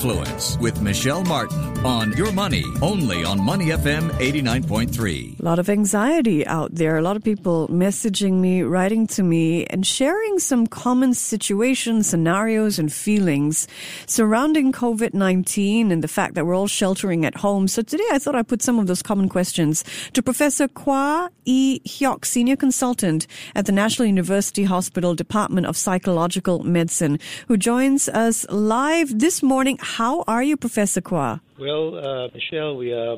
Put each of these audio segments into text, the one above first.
Influence with Michelle Martin on Your Money, only on Money FM 89.3. A lot of anxiety out there. A lot of people messaging me, writing to me, and sharing some common situations, scenarios, and feelings surrounding COVID 19 and the fact that we're all sheltering at home. So today I thought I'd put some of those common questions to Professor Kwa E. Hyok, Senior Consultant at the National University Hospital Department of Psychological Medicine, who joins us live this morning. How are you, Professor Kua? Well, uh, Michelle, we are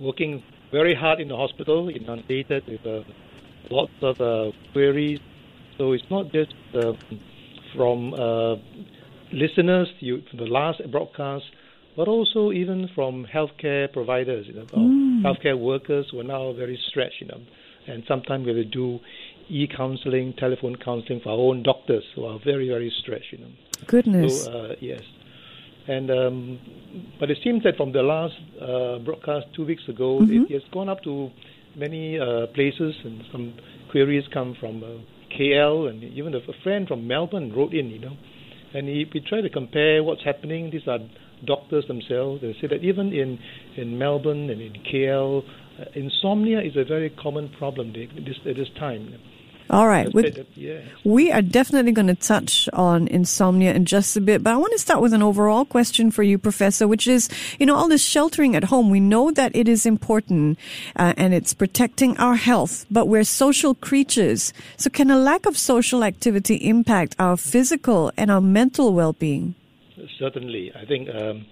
working very hard in the hospital, inundated with uh, lots of uh, queries. So it's not just um, from uh, listeners you, from the last broadcast, but also even from healthcare providers, you know, mm. healthcare workers who are now very stretched, you know, and sometimes we have to do e-counseling, telephone counseling for our own doctors who are very, very stretched, you know. Goodness. So, uh, yes. And um, but it seems that from the last uh, broadcast two weeks ago, mm-hmm. it has gone up to many uh, places, and some queries come from uh, KL, and even a friend from Melbourne wrote in, you know, and he, we try to compare what's happening. These are doctors themselves. They say that even in in Melbourne and in KL, uh, insomnia is a very common problem at this, at this time. All right. We are definitely going to touch on insomnia in just a bit, but I want to start with an overall question for you, Professor, which is, you know, all this sheltering at home, we know that it is important uh, and it's protecting our health, but we're social creatures. So can a lack of social activity impact our physical and our mental well-being? Certainly. I think um,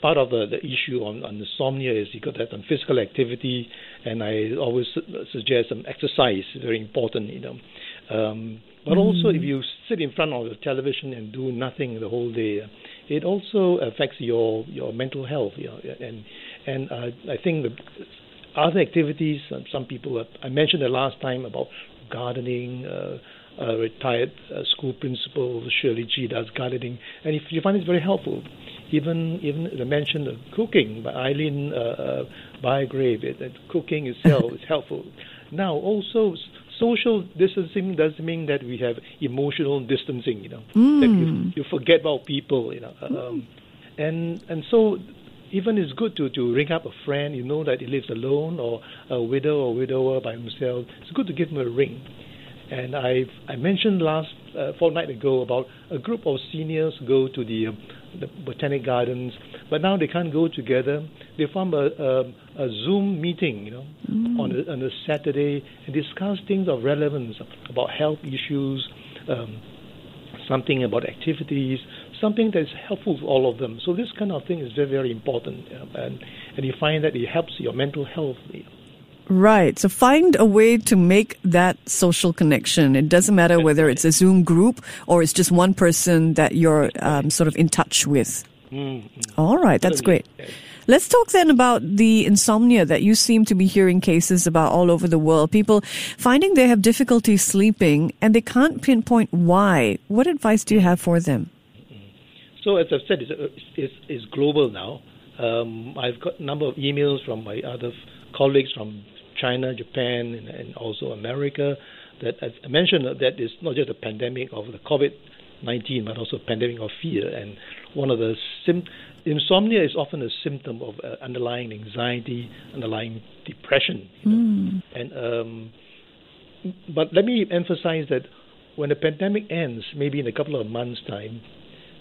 part of the, the issue on, on insomnia is you got to have some physical activity, and I always su- suggest some exercise, very important, you know. Um, but mm-hmm. also, if you sit in front of the television and do nothing the whole day, it also affects your, your mental health. You know, and and uh, I think the other activities, some people, I mentioned the last time about gardening. Uh, uh, retired uh, school principal Shirley G does gardening, and if you find it very helpful, even even the mention of cooking by Eileen uh, uh, Bygrave, that cooking itself is helpful. Now also social distancing doesn't mean that we have emotional distancing. You know, mm. that you, you forget about people. You know, uh, um, and and so even it's good to, to ring up a friend you know that he lives alone or a widow or widower by himself. It's good to give him a ring. And I I mentioned last uh, fortnight ago about a group of seniors go to the, uh, the botanic gardens, but now they can't go together. They form a, a, a Zoom meeting, you know, mm. on, a, on a Saturday and discuss things of relevance about health issues, um, something about activities, something that is helpful for all of them. So this kind of thing is very, very important, and and you find that it helps your mental health. You know. Right. So find a way to make that social connection. It doesn't matter whether it's a Zoom group or it's just one person that you're um, sort of in touch with. Mm-hmm. All right. That's great. Let's talk then about the insomnia that you seem to be hearing cases about all over the world. People finding they have difficulty sleeping and they can't pinpoint why. What advice do you have for them? So, as I've said, it's, it's, it's global now. Um, I've got a number of emails from my other colleagues from China, Japan, and, and also America. That as I mentioned, that is not just a pandemic of the COVID 19, but also a pandemic of fear. And one of the sim- insomnia is often a symptom of uh, underlying anxiety, underlying depression. Mm. And um, but let me emphasize that when the pandemic ends, maybe in a couple of months' time,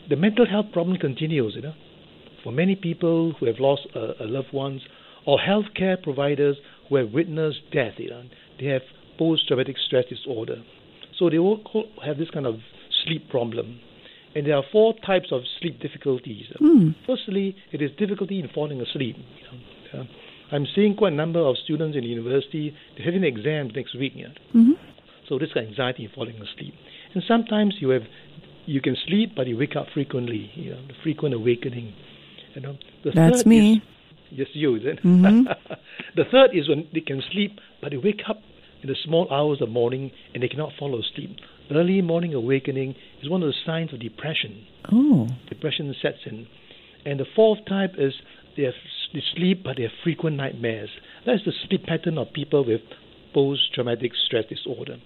the mental health problem continues. You know, for many people who have lost uh, loved ones or healthcare providers who have witnessed death, you know, they have post-traumatic stress disorder. So they all have this kind of sleep problem. And there are four types of sleep difficulties. Mm. Firstly, it is difficulty in falling asleep. You know. I'm seeing quite a number of students in the university, they're having exams next week. You know. mm-hmm. So this kind of anxiety in falling asleep. And sometimes you have you can sleep but you wake up frequently, you know, the frequent awakening. You know. The That's me. Is, just you, is it? Mm-hmm. the third is when they can sleep, but they wake up in the small hours of morning and they cannot fall asleep. Early morning awakening is one of the signs of depression. Oh. Depression sets in. And the fourth type is they, have, they sleep, but they have frequent nightmares. That's the sleep pattern of people with post traumatic stress disorder.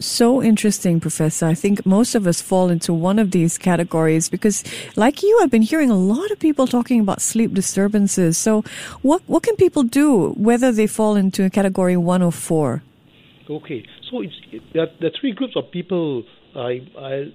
So interesting, Professor. I think most of us fall into one of these categories because, like you, I've been hearing a lot of people talking about sleep disturbances. So, what what can people do whether they fall into a category one or four? Okay, so it's it, there, are, there are three groups of people I I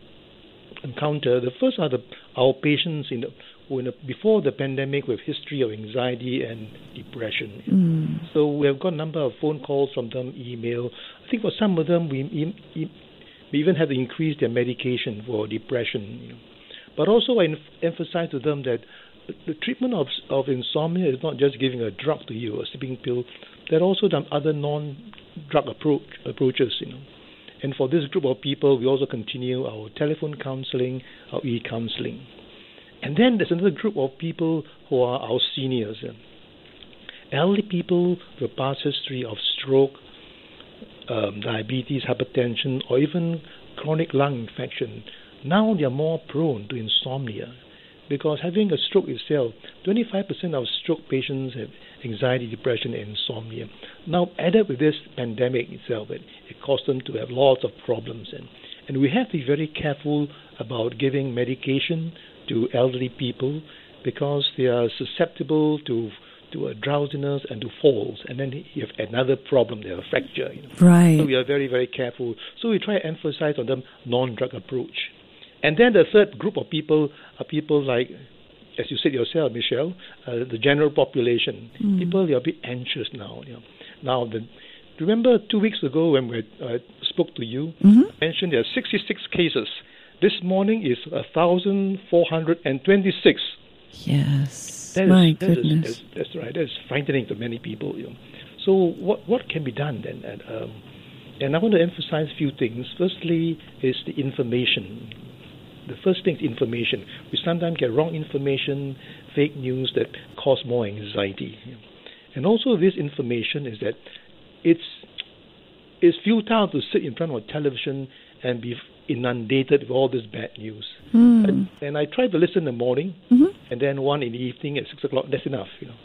encounter. The first are the our patients in the who in before the pandemic with history of anxiety and depression. Mm. So we have got a number of phone calls from them, email. I think for some of them we, we even have to increase their medication for depression. You know. But also I emphasize to them that the treatment of of insomnia is not just giving a drug to you, a sleeping pill. There are also some other non-drug approach approaches, you know. And for this group of people, we also continue our telephone counseling, our e-counseling. And then there's another group of people who are our seniors. Elderly people with a past history of stroke, um, diabetes, hypertension, or even chronic lung infection. Now they are more prone to insomnia because having a stroke itself, 25% of stroke patients have anxiety, depression, and insomnia. Now, added with this pandemic itself, it, it caused them to have lots of problems. And, and we have to be very careful about giving medication to elderly people because they are susceptible to to a drowsiness and to falls, and then you have another problem, they have a fracture. You know. Right. So we are very, very careful. So we try to emphasize on them non-drug approach. And then the third group of people are people like, as you said yourself, Michelle, uh, the general population. Mm. People are a bit anxious now. You know. Now, the, remember two weeks ago when we uh, spoke to you, mm-hmm. mentioned there are 66 cases this morning is 1,426. Yes. That is, My that goodness. Is, that's, that's, right. That's frightening to many people. You know. So what what can be done then? And, um, and I want to emphasize a few things. Firstly, is the information. The first thing is information. We sometimes get wrong information, fake news that cause more anxiety. And also, this information is that it's it's futile to sit in front of a television and be inundated with all this bad news. Mm. And, and, I try to listen in the morning, mm-hmm. and then one in the evening at six o'clock. That's enough, you know.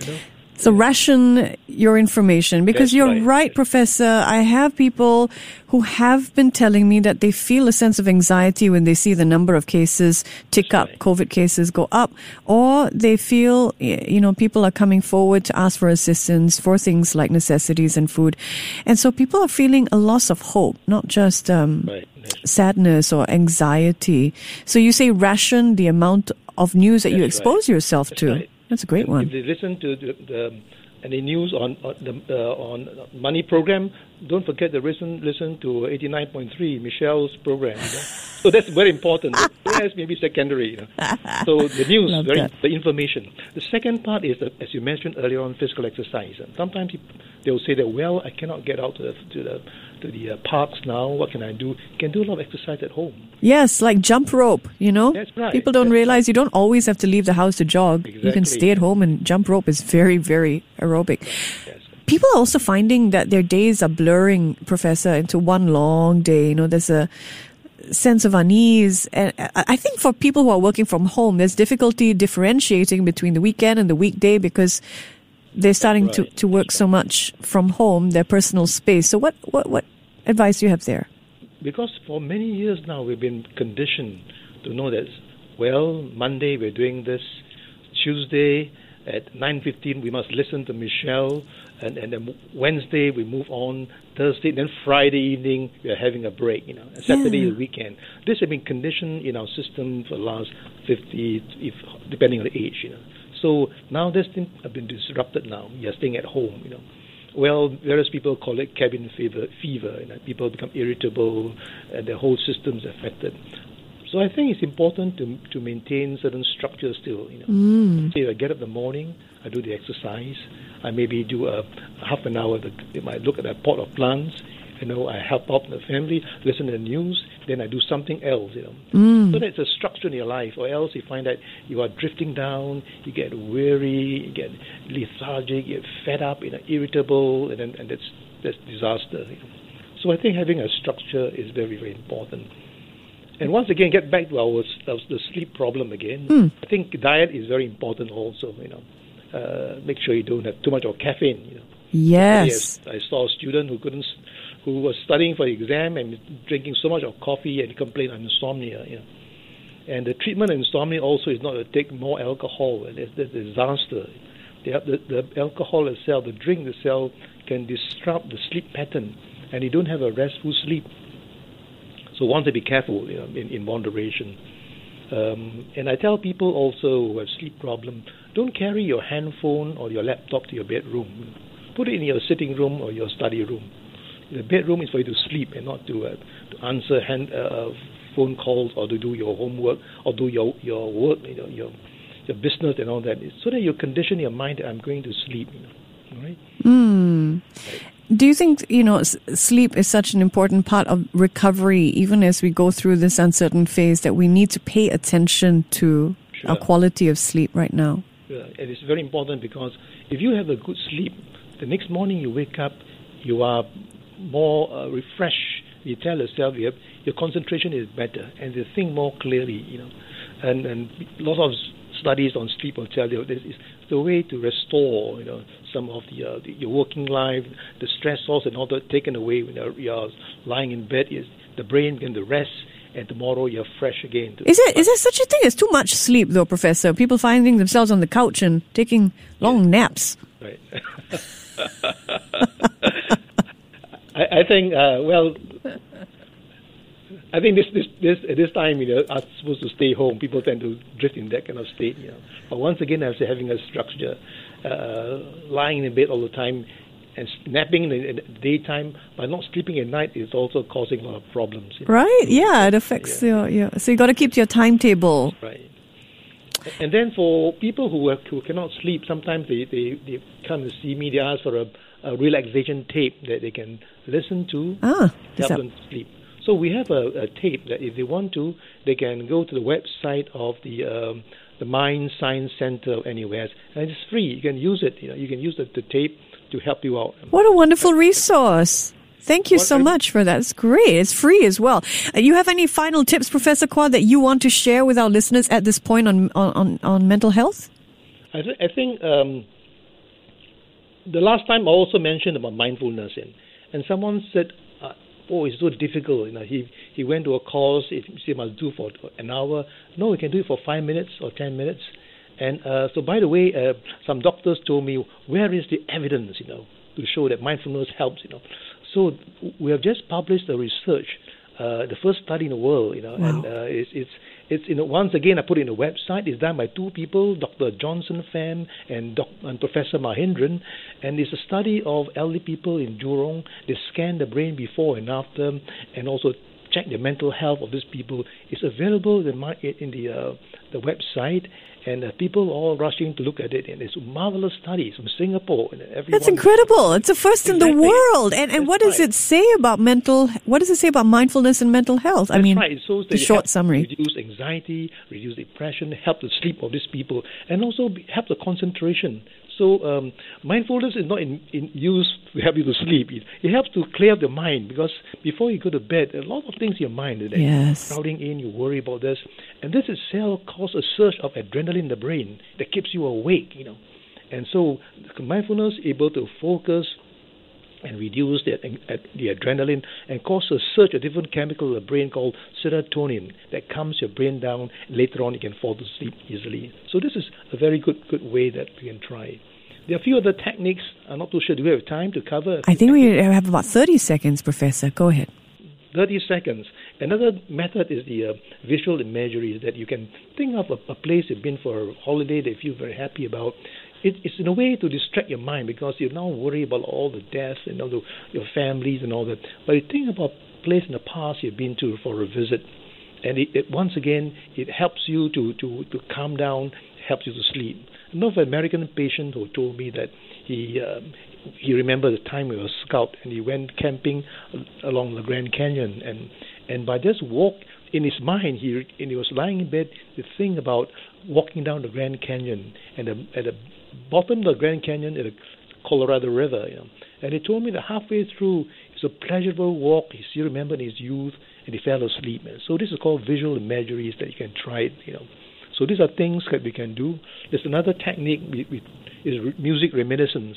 You know? So ration your information because That's you're right. right, Professor. I have people who have been telling me that they feel a sense of anxiety when they see the number of cases tick That's up, right. COVID cases go up, or they feel, you know, people are coming forward to ask for assistance for things like necessities and food. And so people are feeling a loss of hope, not just, um, Right. That's- sadness or anxiety. So you say ration the amount of news that you expose right. yourself That's to. right. That's a great if, one. If they listen to the, the any news on, on the uh, on money program, don't forget to listen listen to 89.3 Michelle's program. You know? so that's very important. Rest maybe secondary. You know? So the news, very, the information. The second part is, that, as you mentioned earlier on, physical exercise. And sometimes they will say that, well, I cannot get out to the to the to the uh, parks now. What can I do? You can do a lot of exercise at home. Yes, like jump rope, you know? That's right. People don't That's realize you don't always have to leave the house to jog. You can stay at home and jump rope is very, very aerobic. Yes. People are also finding that their days are blurring, Professor, into one long day. You know, there's a sense of unease. And I think for people who are working from home, there's difficulty differentiating between the weekend and the weekday because they're starting to, right. to work so much from home, their personal space. So what, what, what advice do you have there? because for many years now we've been conditioned to know that well monday we're doing this tuesday at 9.15 we must listen to michelle and, and then wednesday we move on thursday then friday evening we're having a break you know saturday Yeah. is weekend this has been conditioned in our system for the last 50 if depending on the age you know so now this thing have been disrupted now you're staying at home you know well, various people call it cabin fever. Fever, you know, people become irritable, and their whole system's affected. So I think it's important to to maintain certain structures still. You know, Mm. say I get up in the morning, I do the exercise, I maybe do a half an hour. The, I might look at a pot of plants. You know, I help out the family, listen to the news, then I do something else. You know, Mm. so that's a structure in your life. Or else you find that you are drifting down, you get weary, you get lethargic, you get fed up, you know, irritable, and then and that's that's disaster. You know. So I think having a structure is very very important. And once again, get back to our, our the sleep problem again. Hmm. I think diet is very important also. You know, uh, make sure you don't have too much of caffeine. You know. Yes. yes. I saw a student who couldn't, who was studying for the exam and drinking so much of coffee and complained of insomnia. You know. And the treatment of insomnia also is not to take more alcohol, it's a disaster. The, the, the alcohol itself, the drink itself, can disrupt the sleep pattern, and you don't have a restful sleep. So one to be careful you know, in, in moderation. Um, and I tell people also who have sleep problem, don't carry your handphone or your laptop to your bedroom. Put it in your sitting room or your study room. The bedroom is for you to sleep and not to, uh, to answer hand, uh, phone calls or to do your homework or do your your work, you know, your your business and all that, so that you condition your mind that I'm going to sleep. You know, all right. Mm. Do you think you know sleep is such an important part of recovery, even as we go through this uncertain phase, that we need to pay attention to sure. our quality of sleep right now? Yeah, it's very important because if you have a good sleep, the next morning you wake up, you are more uh, refreshed. You tell yourself you have, your concentration is better and you think more clearly. You know, and and lots of studies on sleep will tell you this is the way to restore, you know, some of the, uh, the your working life, the stressors and all that taken away when you're, you're lying in bed. Is the brain can rest, and tomorrow you're fresh again. Is it is there such a thing as too much sleep, though, Professor? People finding themselves on the couch and taking long yeah. naps. Right. I, think, uh, well, I think this this this at this time you know are supposed to stay home. People tend to drift in that kind of state. You know, but once again, say having a structure, uh, lying in bed all the time, and napping in the, daytime, but not sleeping at night is also causing a lot of problems. You know? Right? Yeah, it affects yeah. your yeah. So you got to keep your timetable. Right. And then for people who are, who cannot sleep, sometimes they, they, they come to see me. They ask for a, a relaxation tape that they can listen to ah, help them sleep. So we have a, a, tape that if they want to, they can go to the website of the um, the Mind Science Center anywhere, and it's free. You can use it. You know, you can use the, the tape to help you out. What a wonderful resource! Thank you so much for that. It's great. It's free as well. Uh, you have any final tips, Professor Kua, that you want to share with our listeners at this point on on, on mental health? I, th- I think um, the last time I also mentioned about mindfulness, and, and someone said, oh, it's so difficult. You know, he he went to a course. He must do for an hour. No, he can do it for five minutes or ten minutes. And uh, so, by the way, uh, some doctors told me, where is the evidence, you know, to show that mindfulness helps, you know. So we have just published a research, uh, the first study in the world, you know, wow. and uh, it's it's it's you know once again I put it in the website. It's done by two people, Dr. Johnson Fam and, Doc, and Professor Mahendran, and it's a study of elderly people in Jurong. They scan the brain before and after, and also check the mental health of these people. It's available in, my, in the uh, the website, and uh, people all rushing to look at it. And it's marvelous studies from Singapore. And That's incredible. It's the first exactly. in the world. And and what does right. it say about mental? What does it say about mindfulness and mental health? That's I mean, right. so the short summary: reduce anxiety, reduce depression, help the sleep of these people, and also help the concentration. So um, mindfulness is not in, in use to help you to sleep. It, it, helps to clear the mind because before you go to bed, a lot of things in your mind that yes. crowding in. You worry about this, and this itself causes a surge of adrenaline in the brain that keeps you awake. You know, and so mindfulness able to focus and reduce the, the adrenaline and cause a surge of different chemical in the brain called serotonin that calms your brain down. Later on, you can fall to sleep easily. So this is a very good good way that we can try. There are a few other techniques. I'm not too sure. Do we have time to cover? I think we have about 30 seconds, Professor. Go ahead. 30 seconds. Another method is the uh, visual imagery that you can think of a, a, place you've been for a holiday that you feel very happy about it, it's in a way to distract your mind because you now worry about all the deaths and all the, your families and all that. But you think about a place in the past you've been to for a visit, and it, it once again it helps you to, to, to calm down, helps you to sleep. I know of an American patient who told me that he um, he remembered the time he was a scout and he went camping along the Grand Canyon and and by just walk in his mind he and he was lying in bed to think about walking down the Grand Canyon and the, at the bottom of the Grand Canyon in the Colorado River. You know. And he told me that halfway through, it's a pleasurable walk. He still remembered his youth, and he fell asleep. So this is called visual imageries that you can try. You know. So these are things that we can do. There's another technique we, is music reminiscence.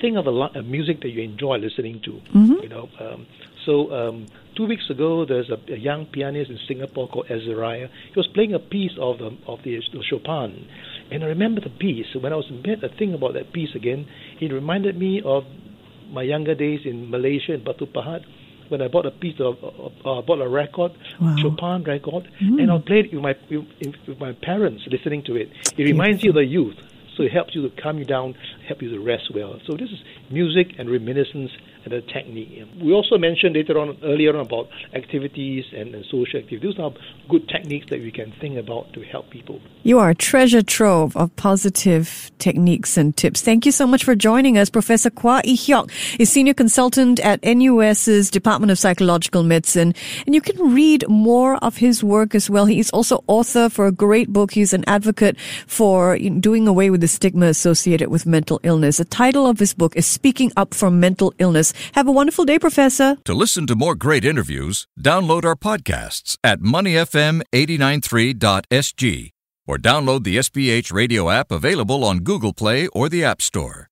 Think of a, lot a music that you enjoy listening to. Mm-hmm. You know, um, so um, two weeks ago, there's a, a, young pianist in Singapore called Azariah. He was playing a piece of the of the, Chopin, and I remember the piece. When I was in bed, I think about that piece again. It reminded me of my younger days in Malaysia in Batu Pahat when I bought a piece of, uh, bought a record, wow. Chopin record, mm. and I played it with my with my parents listening to it. It reminds you of the youth, so it helps you to calm you down, help you to rest well. So this is music and reminiscence and a technique. We also mentioned later on earlier on about activities and, and social activities. Those are good techniques that we can think about to help people. You are a treasure trove of positive techniques and tips. Thank you so much for joining us. Professor Kua Ee Heok is senior consultant at NUS's Department of Psychological Medicine, and you can read more of his work as well. He's also author for a great book. He's an advocate for doing away with the stigma associated with mental illness. The title of his book is Speaking Up for Mental Illness. Have a wonderful day, Professor. To listen to more great interviews, download our podcasts at moneyfm893.sg or download the SPH radio app available on Google Play or the App Store.